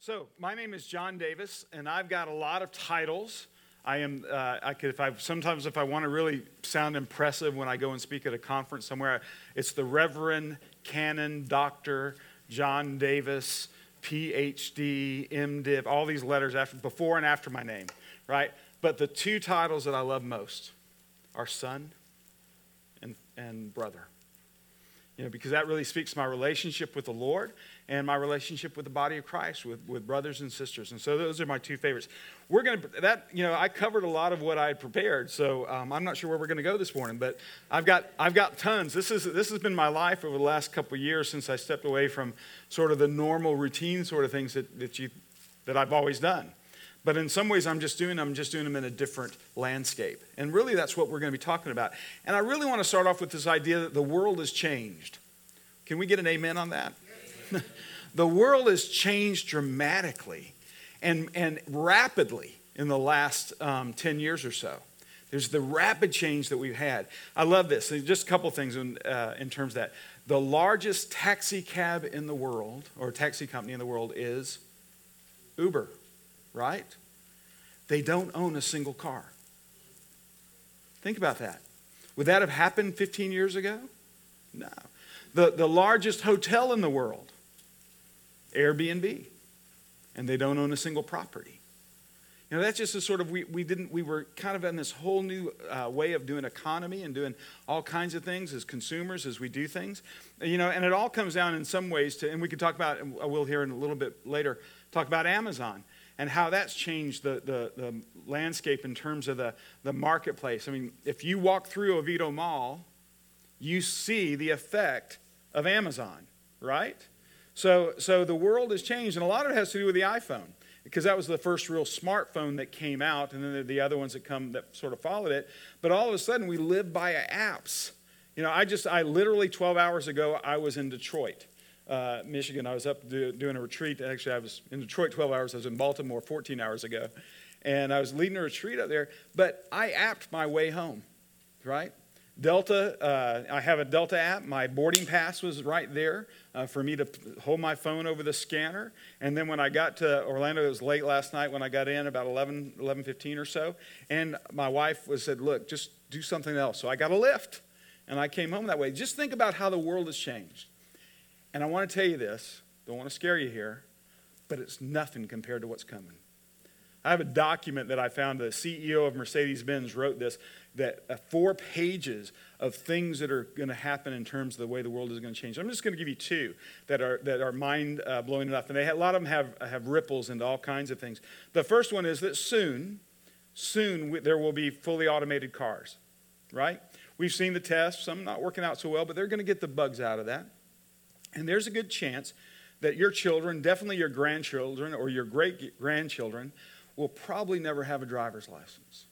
So, my name is John Davis, and I've got a lot of titles. I am, uh, I could, if I, sometimes if I want to really sound impressive when I go and speak at a conference somewhere, it's the Reverend Canon Dr. John Davis, PhD, MDiv, all these letters after, before and after my name, right? But the two titles that I love most are son and, and brother. You know, because that really speaks to my relationship with the Lord and my relationship with the body of Christ, with, with brothers and sisters. And so those are my two favorites. We're going to, that, you know, I covered a lot of what I had prepared, so um, I'm not sure where we're going to go this morning, but I've got, I've got tons. This, is, this has been my life over the last couple years since I stepped away from sort of the normal routine sort of things that, that, you, that I've always done. But in some ways, I'm just doing I'm just doing them in a different landscape. And really, that's what we're going to be talking about. And I really want to start off with this idea that the world has changed. Can we get an amen on that? the world has changed dramatically and, and rapidly in the last um, 10 years or so. There's the rapid change that we've had. I love this. Just a couple things in, uh, in terms of that. The largest taxi cab in the world, or taxi company in the world, is Uber, right? They don't own a single car. Think about that. Would that have happened 15 years ago? No. The, the largest hotel in the world, Airbnb, and they don't own a single property. You know, that's just a sort of, we, we didn't, we were kind of in this whole new uh, way of doing economy and doing all kinds of things as consumers as we do things. You know, and it all comes down in some ways to, and we can talk about, I will hear in a little bit later, talk about Amazon and how that's changed the, the, the landscape in terms of the, the marketplace. I mean, if you walk through Oviedo Mall, you see the effect of Amazon, right? So, so the world has changed, and a lot of it has to do with the iPhone because that was the first real smartphone that came out, and then the other ones that come that sort of followed it. But all of a sudden, we live by apps. You know, I just, I literally 12 hours ago, I was in Detroit, uh, Michigan. I was up do, doing a retreat. Actually, I was in Detroit 12 hours. I was in Baltimore 14 hours ago. And I was leading a retreat up there, but I apped my way home, right? Delta, uh, I have a Delta app. My boarding pass was right there uh, for me to hold my phone over the scanner. And then when I got to Orlando, it was late last night when I got in, about 11, 11 15 or so. And my wife was said, look, just do something else. So I got a Lyft, and I came home that way. Just think about how the world has changed. And I want to tell you this, don't want to scare you here, but it's nothing compared to what's coming. I have a document that I found. The CEO of Mercedes Benz wrote this that uh, four pages of things that are going to happen in terms of the way the world is going to change. I'm just going to give you two that are that are mind uh, blowing enough, and they, a lot of them have have ripples into all kinds of things. The first one is that soon, soon there will be fully automated cars, right? We've seen the tests; some not working out so well, but they're going to get the bugs out of that, and there's a good chance that your children, definitely your grandchildren or your great grandchildren, will probably never have a driver's license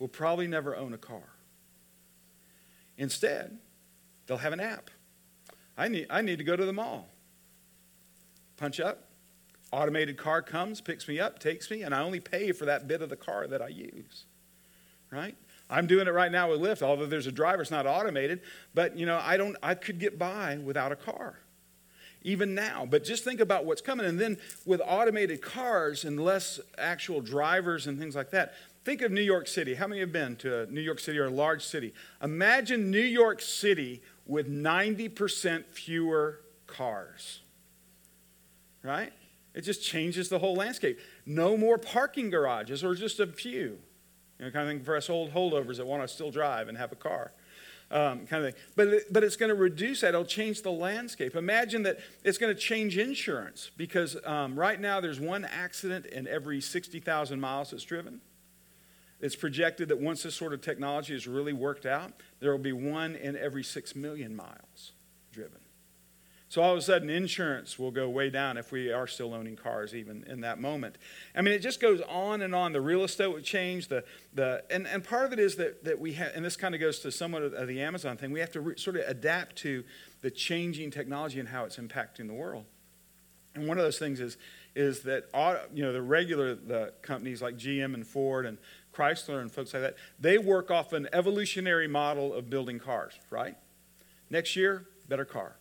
will probably never own a car. Instead, they'll have an app. I need, I need to go to the mall. Punch up, automated car comes, picks me up, takes me, and I only pay for that bit of the car that I use. Right? I'm doing it right now with Lyft, although there's a driver, it's not automated, but you know, I don't I could get by without a car. Even now. But just think about what's coming. And then with automated cars and less actual drivers and things like that, Think of New York City. How many have been to New York City or a large city? Imagine New York City with 90% fewer cars. Right? It just changes the whole landscape. No more parking garages or just a few. You know, kind of thing for us old holdovers that want to still drive and have a car. Um, kind of thing. But, it, but it's going to reduce that. It'll change the landscape. Imagine that it's going to change insurance because um, right now there's one accident in every 60,000 miles that's driven. It's projected that once this sort of technology is really worked out, there will be one in every six million miles driven. So all of a sudden, insurance will go way down if we are still owning cars, even in that moment. I mean, it just goes on and on. The real estate would change. The, the, and, and part of it is that, that we have, and this kind of goes to somewhat of the Amazon thing, we have to re, sort of adapt to the changing technology and how it's impacting the world. And one of those things is, is that you know, the regular the companies like GM and Ford and Chrysler and folks like that, they work off an evolutionary model of building cars, right? Next year, better car.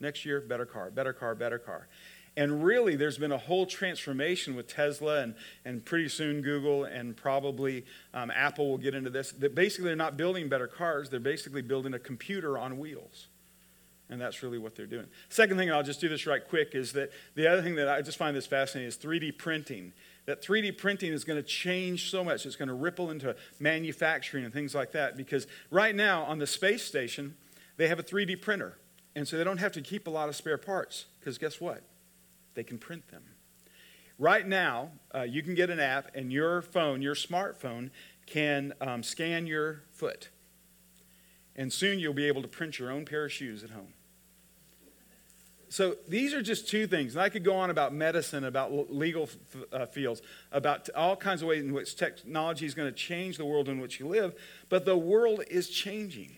Next year, better car, better car, better car. And really, there's been a whole transformation with Tesla and, and pretty soon Google and probably um, Apple will get into this. That basically, they're not building better cars, they're basically building a computer on wheels. And that's really what they're doing. Second thing, I'll just do this right quick, is that the other thing that I just find this fascinating is 3D printing. That 3D printing is going to change so much. It's going to ripple into manufacturing and things like that. Because right now on the space station, they have a 3D printer. And so they don't have to keep a lot of spare parts. Because guess what? They can print them. Right now, uh, you can get an app, and your phone, your smartphone, can um, scan your foot. And soon you'll be able to print your own pair of shoes at home. So these are just two things. And I could go on about medicine, about legal uh, fields, about all kinds of ways in which technology is going to change the world in which you live. But the world is changing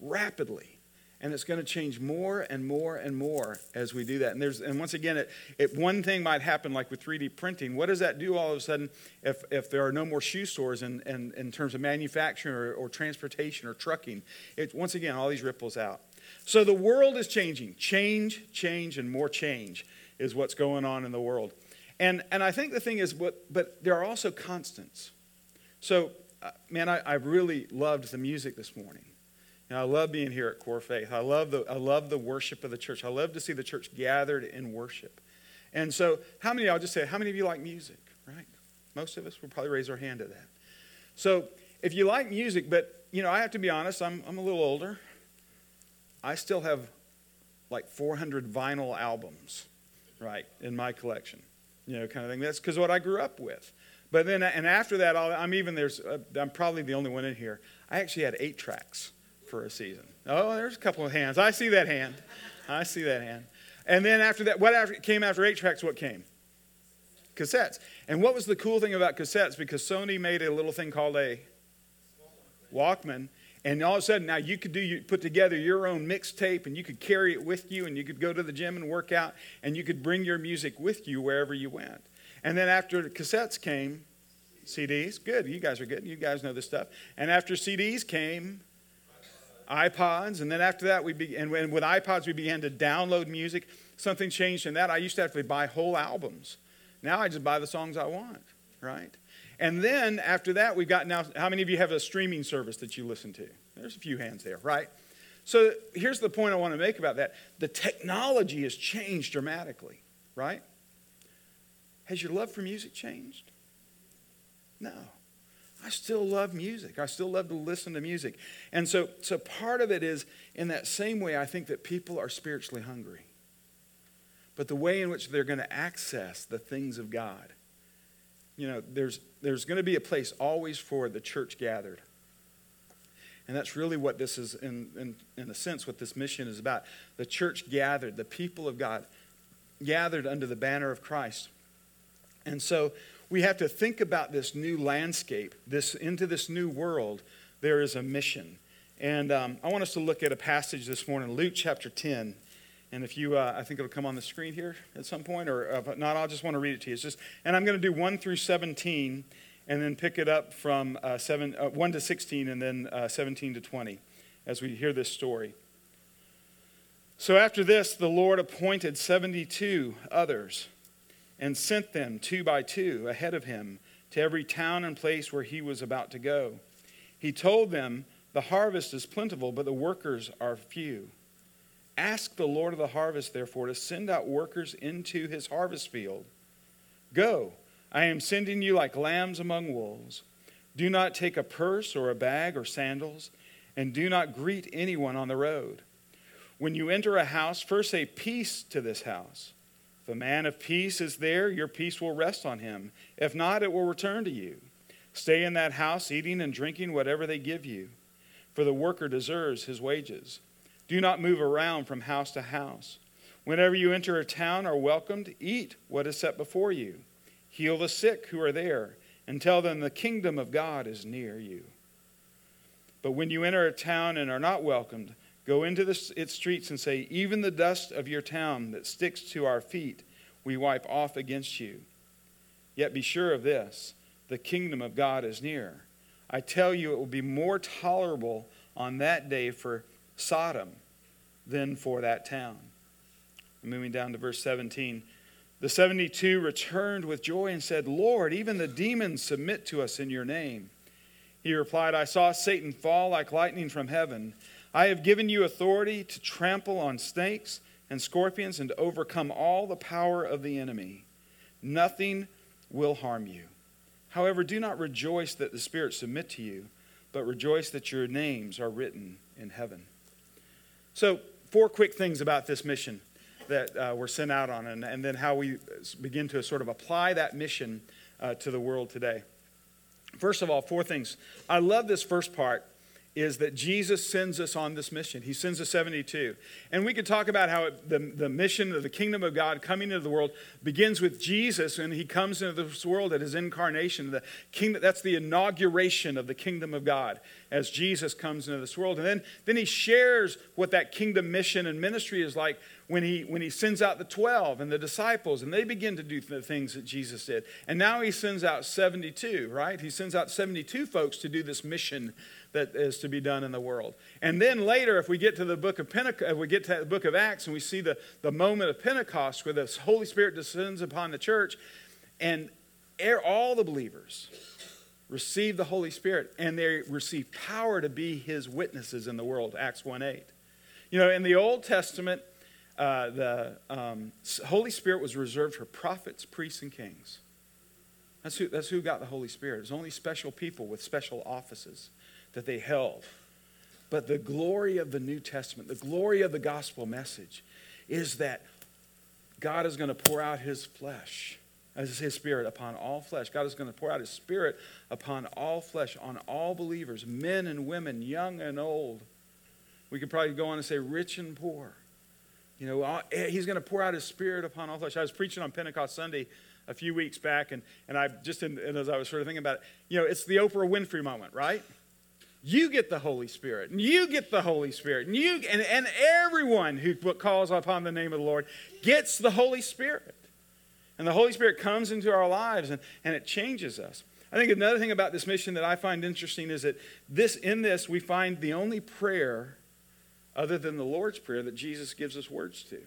rapidly. And it's going to change more and more and more as we do that. And there's and once again, it, it, one thing might happen like with 3D printing. What does that do all of a sudden if, if there are no more shoe stores in, in, in terms of manufacturing or, or transportation or trucking? It, once again, all these ripples out. So the world is changing. Change, change, and more change is what's going on in the world. And, and I think the thing is, but, but there are also constants. So, uh, man, I, I really loved the music this morning. And I love being here at Core Faith. I love, the, I love the worship of the church. I love to see the church gathered in worship. And so, how many, I'll just say, how many of you like music, right? Most of us will probably raise our hand to that. So, if you like music, but, you know, I have to be honest, I'm, I'm a little older. I still have like 400 vinyl albums, right, in my collection, you know, kind of thing. That's because what I grew up with. But then, and after that, i am even there's, uh, I'm probably the only one in here. I actually had eight tracks for a season. Oh, there's a couple of hands. I see that hand. I see that hand. And then after that, what after, came after eight tracks? What came? Cassettes. And what was the cool thing about cassettes? Because Sony made a little thing called a Walkman, and all of a sudden, now you could do you put together your own mixtape, and you could carry it with you, and you could go to the gym and work out, and you could bring your music with you wherever you went. And then after the cassettes came, CDs. Good, you guys are good. You guys know this stuff. And after CDs came iPods, and then after that, we be, and with iPods we began to download music. Something changed in that. I used to have to buy whole albums. Now I just buy the songs I want, right? And then after that, we've got now, how many of you have a streaming service that you listen to? There's a few hands there, right? So here's the point I want to make about that the technology has changed dramatically, right? Has your love for music changed? No. I still love music. I still love to listen to music. And so, so part of it is in that same way, I think that people are spiritually hungry. But the way in which they're going to access the things of God you know, there's, there's going to be a place always for the church gathered. And that's really what this is, in, in, in a sense, what this mission is about. The church gathered, the people of God gathered under the banner of Christ. And so we have to think about this new landscape, this into this new world. There is a mission. And um, I want us to look at a passage this morning, Luke chapter 10. And if you, uh, I think it'll come on the screen here at some point, or uh, not, I'll just want to read it to you. It's just, and I'm going to do 1 through 17, and then pick it up from uh, seven, uh, 1 to 16, and then uh, 17 to 20 as we hear this story. So after this, the Lord appointed 72 others and sent them two by two ahead of him to every town and place where he was about to go. He told them, The harvest is plentiful, but the workers are few. Ask the Lord of the harvest, therefore, to send out workers into his harvest field. Go, I am sending you like lambs among wolves. Do not take a purse or a bag or sandals, and do not greet anyone on the road. When you enter a house, first say peace to this house. If a man of peace is there, your peace will rest on him. If not, it will return to you. Stay in that house, eating and drinking whatever they give you, for the worker deserves his wages. Do not move around from house to house. Whenever you enter a town or welcomed, eat what is set before you. Heal the sick who are there, and tell them the kingdom of God is near you. But when you enter a town and are not welcomed, go into the, its streets and say, Even the dust of your town that sticks to our feet, we wipe off against you. Yet be sure of this the kingdom of God is near. I tell you, it will be more tolerable on that day for Sodom than for that town. Moving down to verse 17. The 72 returned with joy and said, Lord, even the demons submit to us in your name. He replied, I saw Satan fall like lightning from heaven. I have given you authority to trample on snakes and scorpions and to overcome all the power of the enemy. Nothing will harm you. However, do not rejoice that the spirits submit to you, but rejoice that your names are written in heaven. So, four quick things about this mission that uh, we're sent out on, and, and, then how we begin to sort of apply that mission uh, to the world today. First of all, four things. I love this first part is that Jesus sends us on this mission. He sends the 72. And we could talk about how it, the, the mission of the kingdom of God coming into the world begins with Jesus and he comes into this world at his incarnation. The kingdom, that's the inauguration of the kingdom of God as Jesus comes into this world. And then, then he shares what that kingdom mission and ministry is like when he, when he sends out the 12 and the disciples, and they begin to do the things that Jesus did. And now he sends out 72, right? He sends out 72 folks to do this mission that is to be done in the world. And then later, if we get to the book of Pentecost, if we get to the book of Acts and we see the, the moment of Pentecost where the Holy Spirit descends upon the church and all the believers receive the Holy Spirit and they receive power to be his witnesses in the world, Acts 1 8. You know, in the Old Testament, uh, the um, Holy Spirit was reserved for prophets, priests, and kings. That's who, that's who got the Holy Spirit. It's only special people with special offices that they held. But the glory of the New Testament, the glory of the gospel message, is that God is going to pour out his flesh, as his spirit upon all flesh. God is going to pour out his spirit upon all flesh, on all believers, men and women, young and old. We could probably go on and say rich and poor. You know, eh, he's going to pour out his spirit upon all flesh. I was preaching on Pentecost Sunday a few weeks back, and, and I just, and as I was sort of thinking about it, you know, it's the Oprah Winfrey moment, right? you get the Holy Spirit, and you get the Holy Spirit, and you and, and everyone who calls upon the name of the Lord gets the Holy Spirit. And the Holy Spirit comes into our lives and, and it changes us. I think another thing about this mission that I find interesting is that this in this we find the only prayer other than the Lord's Prayer that Jesus gives us words to.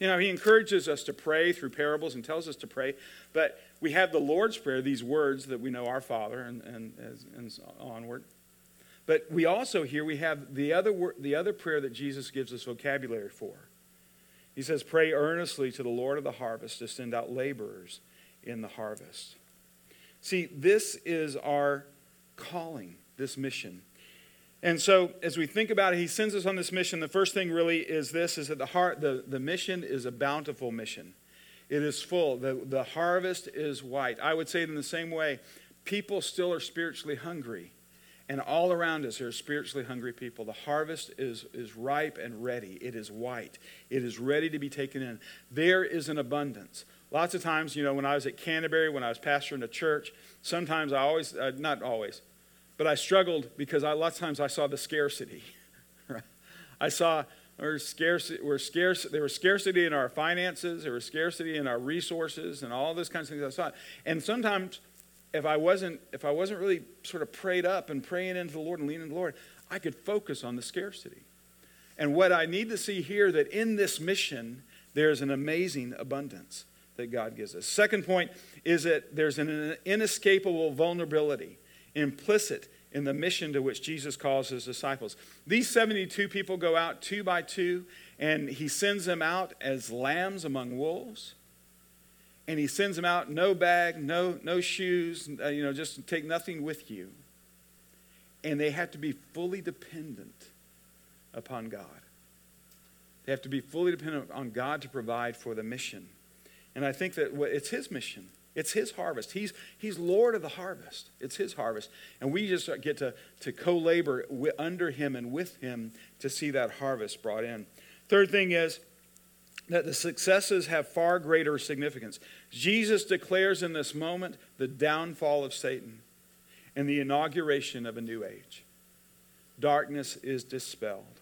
You know, he encourages us to pray through parables and tells us to pray, but we have the Lord's Prayer, these words that we know our Father and, and, and onward. But we also here we have the other, the other prayer that Jesus gives us vocabulary for. He says, Pray earnestly to the Lord of the harvest to send out laborers in the harvest. See, this is our calling, this mission. And so, as we think about it, he sends us on this mission. The first thing really is this: is that the heart, the, the mission is a bountiful mission. It is full. The, the harvest is white. I would say it in the same way. People still are spiritually hungry. And all around us are spiritually hungry people. The harvest is, is ripe and ready. It is white. It is ready to be taken in. There is an abundance. Lots of times, you know, when I was at Canterbury, when I was pastoring a church, sometimes I always, uh, not always, but I struggled because I, lot of times I saw the scarcity. I saw there scarcity, we're scarce, there was scarcity in our finances, there was scarcity in our resources, and all those kinds of things I saw. And sometimes if I wasn't if I wasn't really sort of prayed up and praying into the Lord and leaning into the Lord, I could focus on the scarcity. And what I need to see here that in this mission there's an amazing abundance that God gives us. Second point is that there's an inescapable vulnerability implicit in the mission to which Jesus calls his disciples. These 72 people go out two by two, and he sends them out as lambs among wolves. And he sends them out no bag no no shoes uh, you know just take nothing with you. And they have to be fully dependent upon god. They have to be fully dependent on god to provide for the mission. And i think that it's his mission it's his harvest he's, he's lord of the harvest it's his harvest and we just get to, to co-labor under him and with him to see that harvest brought in third thing is that the successes have far greater significance. Jesus declares in this moment the downfall of Satan and the inauguration of a new age. Darkness is dispelled.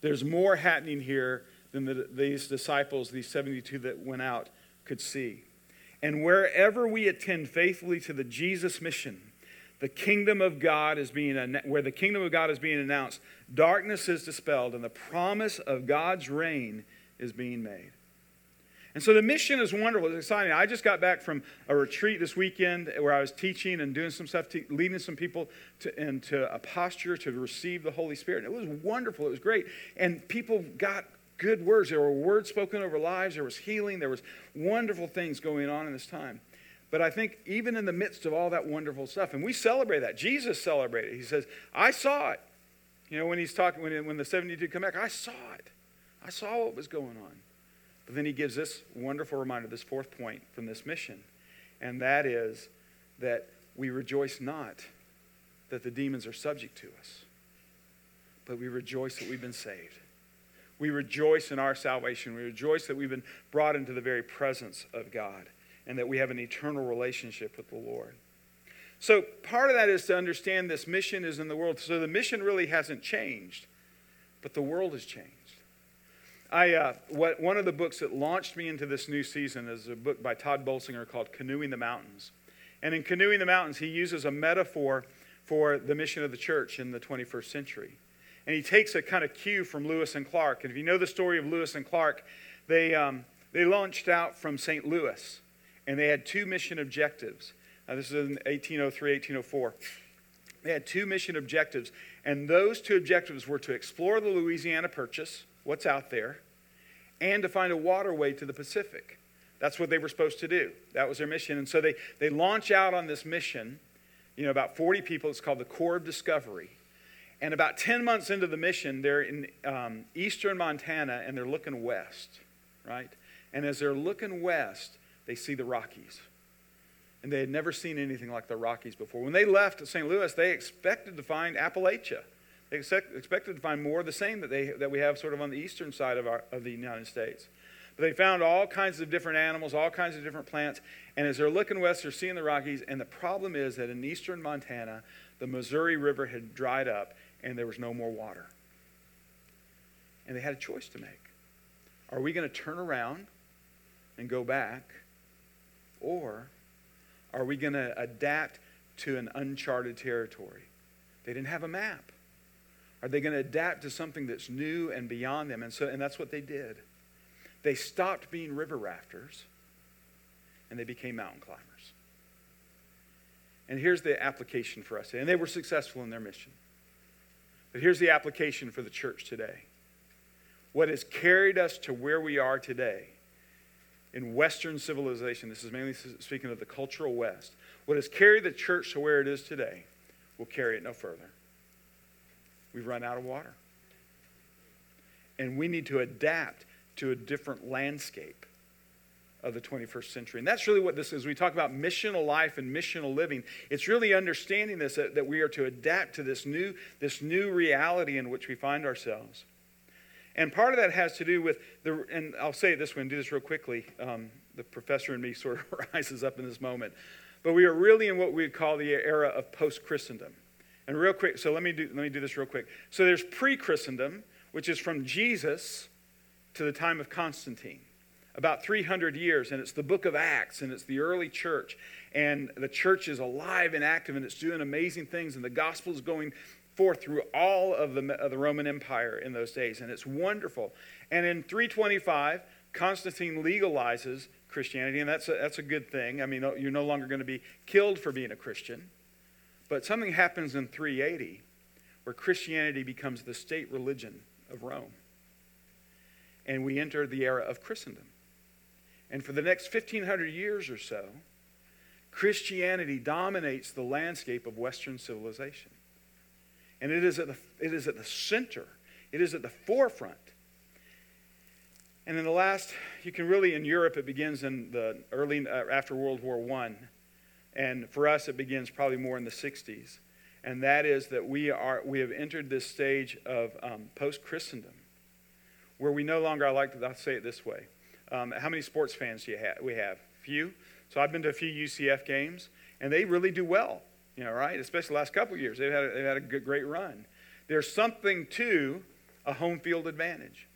There's more happening here than the, these disciples, these 72 that went out, could see. And wherever we attend faithfully to the Jesus mission, the kingdom of God is being where the kingdom of God is being announced, darkness is dispelled and the promise of God's reign is being made. And so the mission is wonderful. It's exciting. I just got back from a retreat this weekend where I was teaching and doing some stuff, leading some people to, into a posture to receive the Holy Spirit. It was wonderful. It was great. And people got good words. There were words spoken over lives. There was healing. There was wonderful things going on in this time. But I think even in the midst of all that wonderful stuff, and we celebrate that. Jesus celebrated. He says, I saw it. You know, when he's talking, when, when the 72 come back, I saw it. I saw what was going on. But then he gives this wonderful reminder, this fourth point from this mission, and that is that we rejoice not that the demons are subject to us, but we rejoice that we've been saved. We rejoice in our salvation. We rejoice that we've been brought into the very presence of God and that we have an eternal relationship with the Lord. So, part of that is to understand this mission is in the world. So, the mission really hasn't changed, but the world has changed. I, uh, what, one of the books that launched me into this new season is a book by Tod Bolsinger called Canoeing the Mountains. And in Canoeing the Mountains, he uses a metaphor for the mission of the church in the 21st century. And he takes a kind of cue from Lewis and Clark. And if you know the story of Lewis and Clark, they, um, they launched out from St. Louis, and they had two mission objectives. This is in 1803, 1804. They had two mission objectives, and those two objectives were to explore the Louisiana Purchase what's out there, and to find a waterway to the Pacific. That's what they were supposed to do. That was their mission. And so they, they launch out on this mission, you know, about 40 people. It's called the Corps of Discovery. And about 10 months into the mission, they're in um, eastern Montana and they're looking west, right? And as they're looking west, they see the Rockies. And they had never seen anything like the Rockies before. When they left St. Louis, they expected to find Appalachia. They expected to find more of the same that, they, that we have sort of on the eastern side of, our, of the United States. But they found all kinds of different animals, all kinds of different plants. And as they're looking west, they're seeing the Rockies. And the problem is that in eastern Montana, the Missouri River had dried up and there was no more water. And they had a choice to make. Are we going to turn around and go back? Or are we going to adapt to an uncharted territory? They didn't have a map. Are they going to adapt to something that's new and beyond them? And, so, and that's what they did. They stopped being river rafters and they became mountain climbers. And here's the application for us. And they were successful in their mission. But here's the application for the church today. What has carried us to where we are today in Western civilization, this is mainly speaking of the cultural West, what has carried the church to where it is today will carry it no further. We've run out of water. And we need to adapt to a different landscape of the 21st century. And that's really what this is. We talk about missional life and missional living. It's really understanding this that, that we are to adapt to this new, this new reality in which we find ourselves. And part of that has to do with the, and I'll say it this way and do this real quickly. Um, the professor in me sort of rises up in this moment. But we are really in what we'd call the era of post Christendom. And real quick, so let me do, let me do this real quick. So there's pre Christendom, which is from Jesus to the time of Constantine, about 300 years. And it's the book of Acts, and it's the early church. And the church is alive and active, and it's doing amazing things, and the gospel is going forth through all of the, of the Roman Empire in those days. And it's wonderful. And in 325, Constantine legalizes Christianity, and that's a, that's a good thing. I mean, you're no longer going to be killed for being a Christian. But something happens in 380 where Christianity becomes the state religion of Rome. And we enter the era of Christendom. And for the next 1500 years or so, Christianity dominates the landscape of Western civilization. And it is at the, it is at the center, it is at the forefront. And in the last, you can really, in Europe, it begins in the early, uh, after World War I and for us, it begins probably more in the 60s. And that is that we, are, we have entered this stage of um, post Christendom where we no longer, I like to I'll say it this way. Um, how many sports fans do you have? We have few. So I've been to a few UCF games, and they really do well, you know, right? Especially the last couple years. They've had a, they've had a good, great run. There's something to a home field advantage,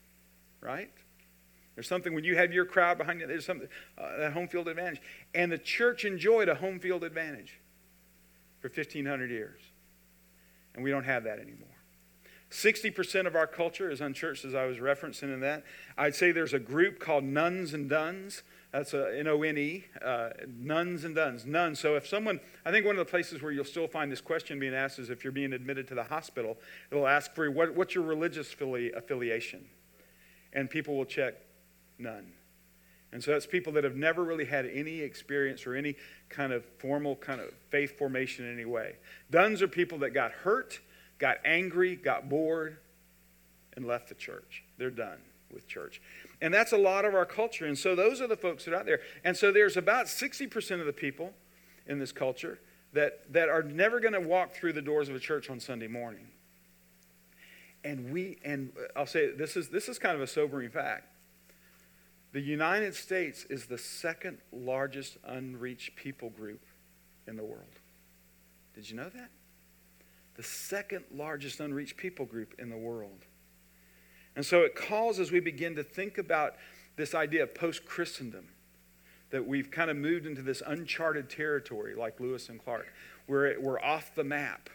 right? There's something when you have your crowd behind you, there's something, uh, that home field advantage. And the church enjoyed a home field advantage for 1,500 years. And we don't have that anymore. 60% of our culture is unchurched, as I was referencing in that. I'd say there's a group called Nones and Dones. That's a N O N E, uh, nones and dones, nones. So if someone, I think one of the places where you'll still find this question being asked is if you're being admitted to the hospital, it'll ask for what, what's your religious affiliation, and people will check none. And so that's people that have never really had any experience or any kind of formal kind of faith formation in any way. Dones are people that got hurt, got angry, got bored, and left the church. They're done with church. And that's a lot of our culture. And so those are the folks that are out there. And so there's about 60% of the people in this culture that, that are never going to walk through the doors of a church on Sunday morning. And we, and I'll say this is, this is kind of a sobering fact. The United States is the second largest unreached people group in the world. Did you know that? The second largest unreached people group in the world. And so it calls as we begin to think about this idea of post Christendom, that we've kind of moved into this uncharted territory, like Lewis and Clark, where we're off the map.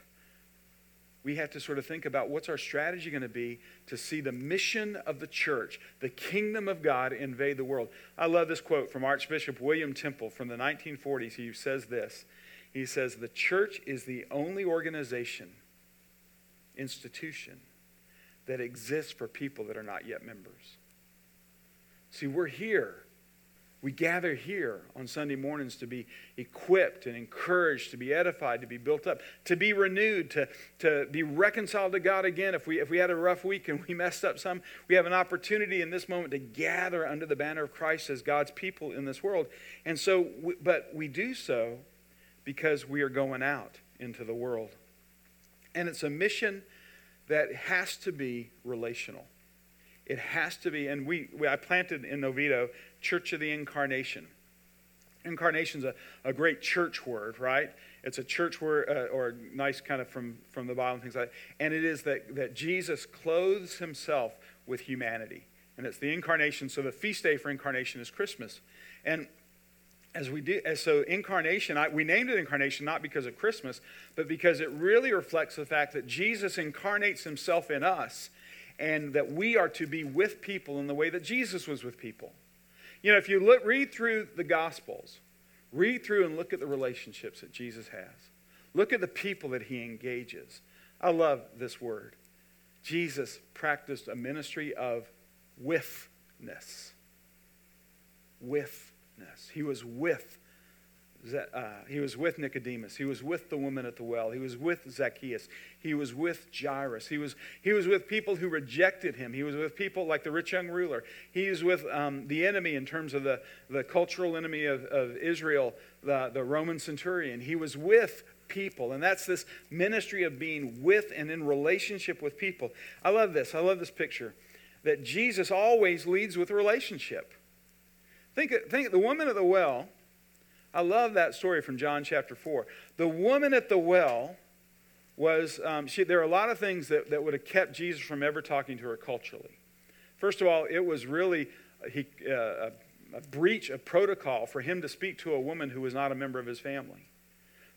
We have to sort of think about what's our strategy going to be to see the mission of the church, the kingdom of God, invade the world. I love this quote from Archbishop William Temple from the 1940s. He says this He says, The church is the only organization, institution, that exists for people that are not yet members. See, we're here. We gather here on Sunday mornings to be equipped and encouraged, to be edified, to be built up, to be renewed, to, to be reconciled to God again. If we, if we had a rough week and we messed up some, we have an opportunity in this moment to gather under the banner of Christ as God's people in this world. And so, but we do so because we are going out into the world. And it's a mission that has to be relational. It has to be, and we, we I planted in Oviedo Church of the Incarnation. Incarnation is a, a great church word, right? It's a church word, uh, or nice kind of from, from the Bible and things like that. And it is that, that Jesus clothes himself with humanity. And it's the incarnation. So the feast day for incarnation is Christmas. And as we do as so incarnation I, we named it incarnation not because of christmas but because it really reflects the fact that jesus incarnates himself in us and that we are to be with people in the way that jesus was with people. You know if you look, read through the gospels read through and look at the relationships that jesus has. Look at the people that he engages. I love this word. Jesus practiced a ministry of withness. With he was with uh, he was with Nicodemus. He was with the woman at the well. He was with Zacchaeus. He was with Jairus. He was, he was with people who rejected him. He was with people like the rich young ruler. He was with um, the enemy in terms of the, the cultural enemy of, of Israel, the, the Roman centurion. He was with people. And that's this ministry of being with and in relationship with people. I love this. I love this picture that Jesus always leads with relationship. Think, think the woman at the well. I love that story from John chapter 4. The woman at the well was, um, she, there are a lot of things that, that would have kept Jesus from ever talking to her culturally. First of all, it was really he, uh, a, a breach of protocol for him to speak to a woman who was not a member of his family.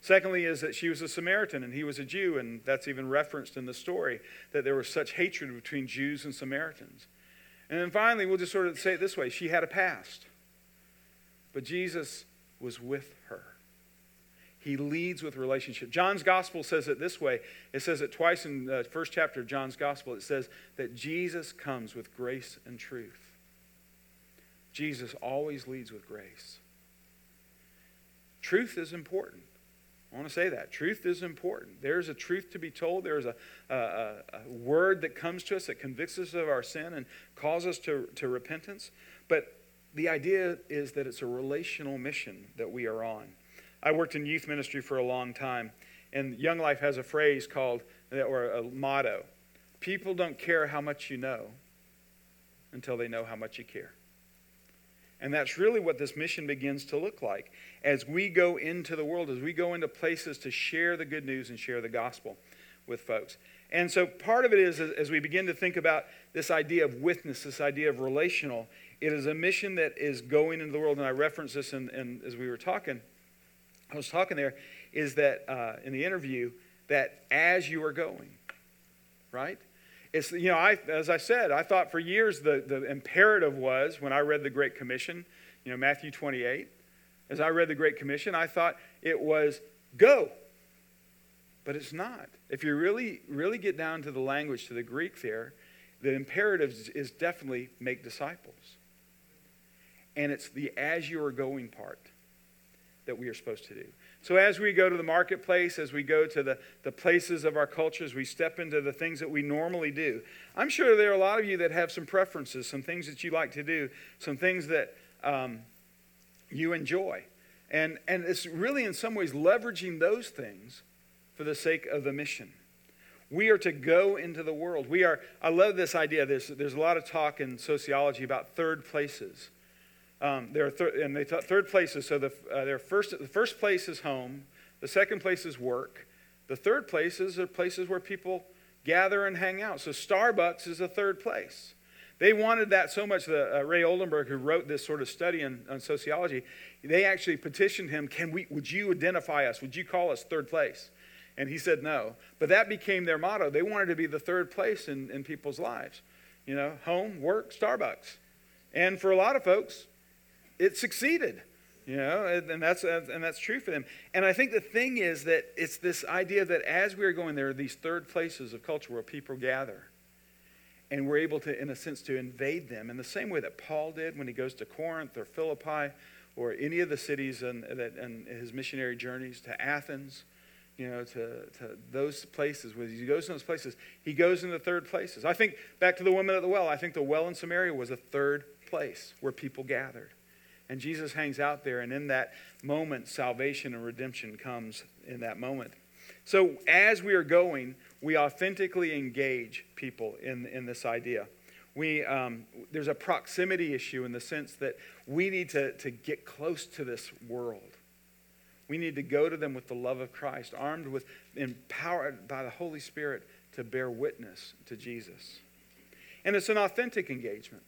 Secondly, is that she was a Samaritan and he was a Jew, and that's even referenced in the story that there was such hatred between Jews and Samaritans. And then finally, we'll just sort of say it this way she had a past. But Jesus was with her. He leads with relationship. John's gospel says it this way. It says it twice in the first chapter of John's gospel. It says that Jesus comes with grace and truth. Jesus always leads with grace. Truth is important. I want to say that. Truth is important. There's a truth to be told. There's a, a, a, word that comes to us that convicts us of our sin and calls us to, to repentance. But the idea is that it's a relational mission that we are on. I worked in youth ministry for a long time, and Young Life has a phrase called, or a motto people don't care how much you know until they know how much you care. And that's really what this mission begins to look like as we go into the world, as we go into places to share the good news and share the gospel with folks. And so part of it is as we begin to think about this idea of witness, this idea of relational, it is a mission that is going into the world, and I referenced this in, in as we were talking. I was talking there, is that uh, in the interview, that as you are going, right? It's, you know, I, as I said, I thought for years the, the imperative was when I read the Great Commission, you know, Matthew 28, as I read the Great Commission, I thought it was go. But it's not. If you really, really get down to the language, to the Greek there, the imperative is definitely make disciples. And it's the as you are going part that we are supposed to do. So, as we go to the marketplace, as we go to the, the places of our cultures, we step into the things that we normally do. I'm sure there are a lot of you that have some preferences, some things that you like to do, some things that um, you enjoy. And, and it's really, in some ways, leveraging those things for the sake of the mission. We are to go into the world. We are, I love this idea. There's, there's a lot of talk in sociology about third places. Um, there are and they t- third places. So the, uh, first, the first place is home. The second place is work. The third places are places where people gather and hang out. So Starbucks is a third place. They wanted that so much that uh, Ray Oldenburg, who wrote this sort of study on, on sociology, they actually petitioned him, "Can we? Would you identify us? Would you call us third place?" And he said no. But that became their motto. They wanted to be the third place in, in people's lives. You know, home, work, Starbucks. And for a lot of folks, it succeeded you know and that's and that's true for them and i think the thing is that it's this idea that as we are going there are these third places of culture where people gather and we're able to in a sense to invade them in the same way that paul did when he goes to corinth or philippi or any of the cities in his missionary journeys to athens you know, to, to those places. When he goes to those places, he goes into third places. I think back to the woman at the well. I think the well in Samaria was a third place where people gathered. And Jesus hangs out there, and in that moment, salvation and redemption comes in that moment. So as we are going, we authentically engage people in, in this idea. We, um, there's a proximity issue in the sense that we need to, to get close to this world. We need to go to them with the love of Christ, armed with, empowered by the Holy Spirit to bear witness to Jesus. And it's an authentic engagement.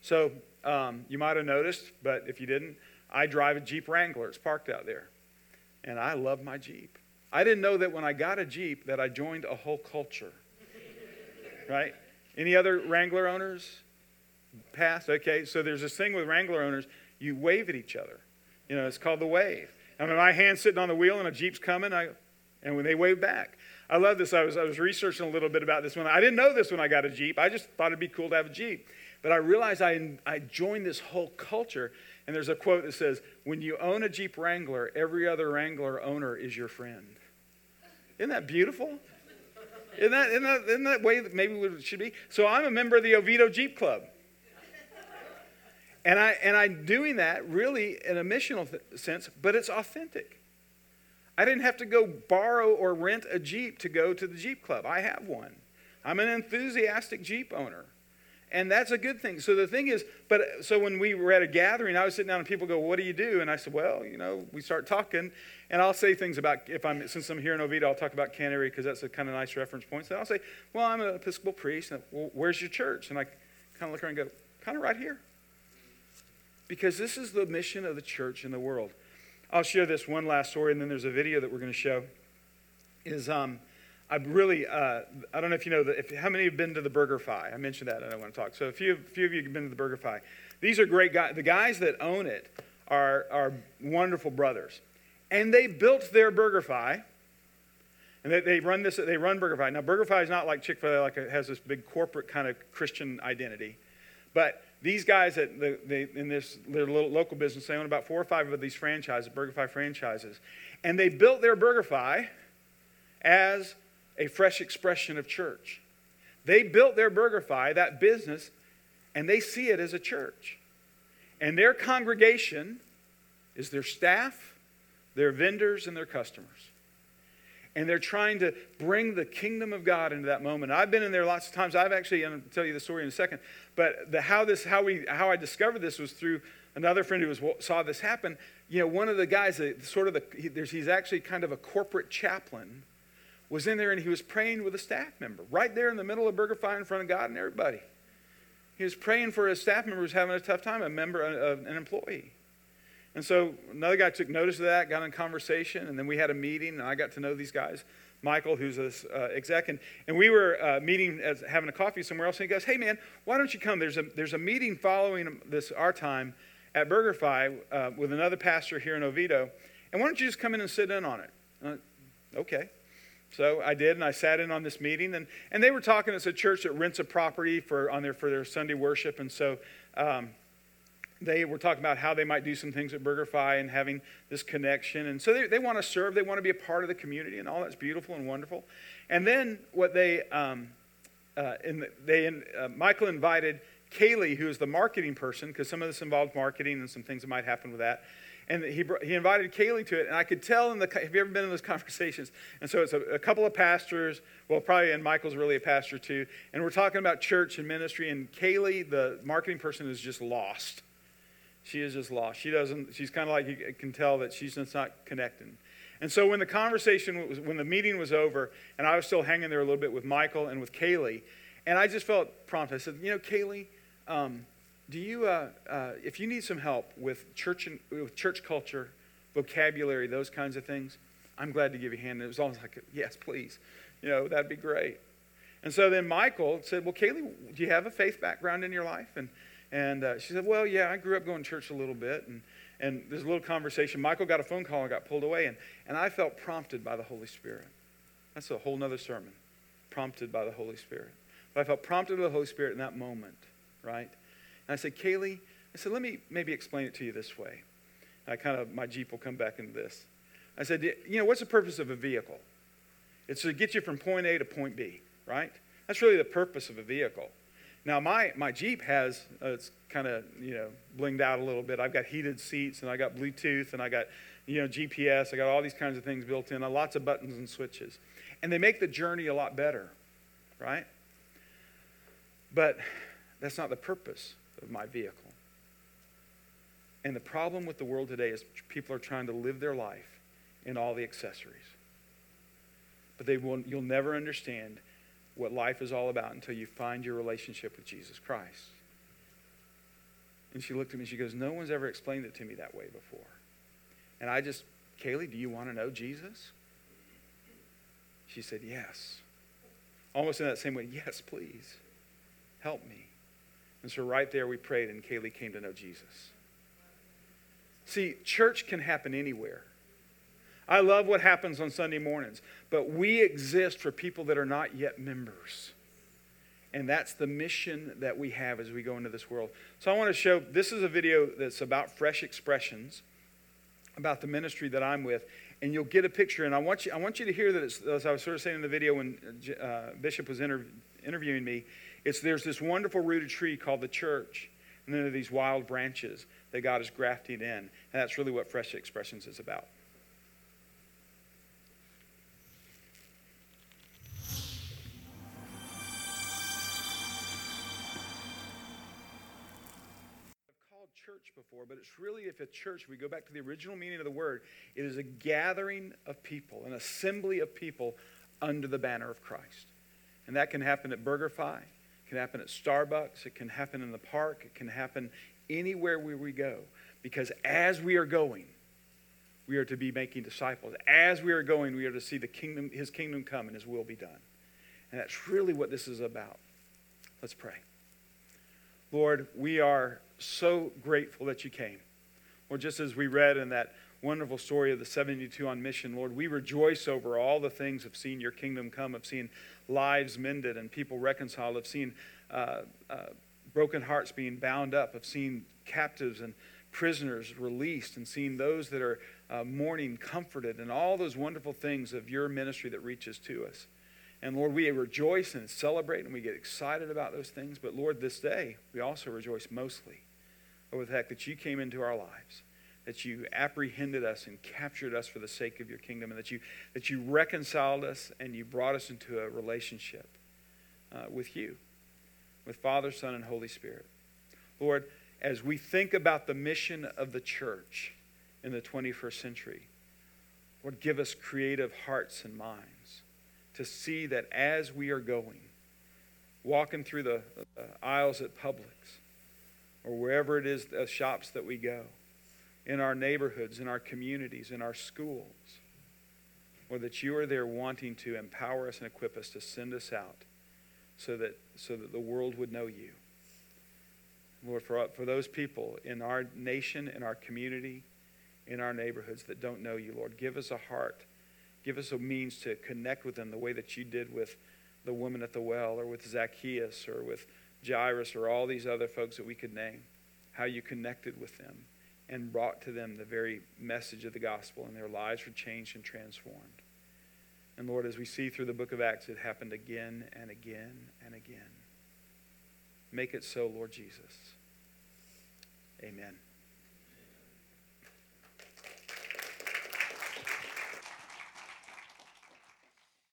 So um, you might have noticed, but if you didn't, I drive a Jeep Wrangler. It's parked out there. And I love my Jeep. I didn't know that when I got a Jeep that I joined a whole culture. right? Any other Wrangler owners? Past? Okay, so there's this thing with Wrangler owners, you wave at each other. You know, it's called the wave. I mean, my hand's sitting on the wheel and a Jeep's coming, I, and when they wave back. I love this. I was, I was researching a little bit about this one. I didn't know this when I got a Jeep. I just thought it'd be cool to have a Jeep. But I realized I, I joined this whole culture. And there's a quote that says, When you own a Jeep Wrangler, every other Wrangler owner is your friend. Isn't that beautiful? Isn't that, isn't that, isn't that way that maybe it should be? So I'm a member of the Oviedo Jeep Club. And, I, and I'm doing that really in a missional th- sense, but it's authentic. I didn't have to go borrow or rent a Jeep to go to the Jeep Club. I have one. I'm an enthusiastic Jeep owner. And that's a good thing. So the thing is, but so when we were at a gathering, I was sitting down and people go, What do you do? And I said, Well, you know, we start talking. And I'll say things about, if I'm, since I'm here in Oviedo, I'll talk about Canterbury because that's a kind of nice reference point. So I'll say, Well, I'm an Episcopal priest. And, well, where's your church? And I kind of look around and go, Kind of right here. Because this is the mission of the church in the world. I'll share this one last story, and then there's a video that we're going to show. Is um, I really, uh, I don't know if you know, the, if, how many have been to the BurgerFi? I mentioned that, and I want to talk. So a few, few of you have been to the BurgerFi. These are great guys. The guys that own it are, are wonderful brothers. And they built their BurgerFi, and they, they run this, they run BurgerFi. Now, BurgerFi is not like Chick-fil-A, like it has this big corporate kind of Christian identity. But these guys at the, they, in this their little local business, they own about four or five of these franchises, BurgerFi franchises. And they built their BurgerFi as a fresh expression of church. They built their BurgerFi, that business, and they see it as a church. And their congregation is their staff, their vendors, and their customers. And they're trying to bring the kingdom of God into that moment. I've been in there lots of times. I've actually, and I'll tell you the story in a second, but the, how, this, how, we, how I discovered this was through another friend who was, saw this happen. You know, one of the guys, sort of the, he, he's actually kind of a corporate chaplain was in there and he was praying with a staff member right there in the middle of BurgerFi in front of God and everybody. He was praying for a staff member who's having a tough time, a member, an employee. And so another guy took notice of that, got in conversation, and then we had a meeting, and I got to know these guys Michael, who's this uh, exec, and, and we were uh, meeting, as, having a coffee somewhere else, and he goes, "Hey man, why don't you come? There's a there's a meeting following this our time at BurgerFi uh, with another pastor here in Oviedo, and why don't you just come in and sit in on it?" Okay. So I did, and I sat in on this meeting, and, and they were talking. It's a church that rents a property for on their for their Sunday worship, and so um, they were talking about how they might do some things at BurgerFi and having this connection. And so they, they want to serve, they want to be a part of the community, and all that's beautiful and wonderful. And then what they, um, uh, in the, they uh, Michael invited Kaylee, who is the marketing person, because some of this involved marketing and some things that might happen with that. And he, he invited Kaylee to it, and I could tell in the, have you ever been in those conversations? And so it's a, a couple of pastors, well, probably, and Michael's really a pastor too, and we're talking about church and ministry, and Kaylee, the marketing person, is just lost she is just lost. She doesn't, she's kind of like you can tell that she's just not connecting. And so when the conversation was, when the meeting was over, and I was still hanging there a little bit with Michael and with Kaylee, and I just felt prompt. I said, you know, Kaylee, um, do you, uh, uh, if you need some help with church and, with church culture, vocabulary, those kinds of things, I'm glad to give you a hand. And it was almost like, yes, please. You know, that'd be great. And so then Michael said, well, Kaylee, do you have a faith background in your life? And and uh, she said, Well, yeah, I grew up going to church a little bit. And, and there's a little conversation. Michael got a phone call and got pulled away. And, and I felt prompted by the Holy Spirit. That's a whole nother sermon. Prompted by the Holy Spirit. But I felt prompted by the Holy Spirit in that moment, right? I said, Kaylee, I said, let me maybe explain it to you this way. I kind of, my Jeep will come back into this. I said, you know, what's the purpose of a vehicle? It's to get you from point A to point B, right? That's really the purpose of a vehicle. Now, my, my Jeep has, uh, it's kind of, you know, blinged out a little bit. I've got heated seats and I got Bluetooth and I got, you know, GPS. I got all these kinds of things built in, uh, lots of buttons and switches. And they make the journey a lot better, right? But that's not the purpose of my vehicle. And the problem with the world today is people are trying to live their life in all the accessories. But they will, you'll never understand what life is all about until you find your relationship with Jesus Christ. And she looked at me and she goes, No one's ever explained it to me that way before. And I just, Kaylee, do you want to know Jesus? She said, Yes. Almost in that same way, Yes, please. Help me. And so right there we prayed, and Kaylee came to know Jesus. See, church can happen anywhere. I love what happens on Sunday mornings, but we exist for people that are not yet members. And that's the mission that we have as we go into this world. So I want to show this is a video that's about fresh expressions, about the ministry that I'm with. And you'll get a picture. And I want you, I want you to hear that, it's, as I was sort of saying in the video when uh, Bishop was inter- interviewing me, it's there's this wonderful rooted tree called the church. And then there are these wild branches that God is grafting in. And that's really what Fresh Expressions is about. I've called church before, but it's really, if a church, we go back to the original meaning of the word, it is a gathering of people, an assembly of people under the banner of Christ. And that can happen at BurgerFi, it can happen at Starbucks, it can happen in the park, it can happen anywhere where we go. Because as we are going, we are to be making disciples. As we are going, we are to see the kingdom, his kingdom come and his will be done. And that's really what this is about. Let's pray. Lord, we are so grateful that you came. Or just as we read in that wonderful story of the 72 on mission, Lord, we rejoice over all the things of seeing your kingdom come, of seeing lives mended and people reconciled, of seeing uh, uh, broken hearts being bound up, of seeing captives and prisoners released, and seeing those that are uh, mourning comforted, and all those wonderful things of your ministry that reaches to us. And Lord, we rejoice and celebrate and we get excited about those things. But Lord, this day, we also rejoice mostly over the fact that you came into our lives, that you apprehended us and captured us for the sake of your kingdom, and that you, that you reconciled us and you brought us into a relationship uh, with you, with Father, Son, and Holy Spirit. Lord, as we think about the mission of the church in the 21st century, Lord, give us creative hearts and minds to see that as we are going, walking through the aisles at Publix, or wherever it is, the shops that we go, in our neighborhoods, in our communities, in our schools, or that you are there wanting to empower us and equip us to send us out so that, so that the world would know you. Lord, for, for those people in our nation, in our community, in our neighborhoods that don't know you, Lord, give us a heart. Give us a means to connect with them the way that you did with the woman at the well or with Zacchaeus or with Jairus or all these other folks that we could name. How you connected with them and brought to them the very message of the gospel, and their lives were changed and transformed. And Lord, as we see through the book of Acts, it happened again and again and again. Make it so, Lord Jesus. Amen.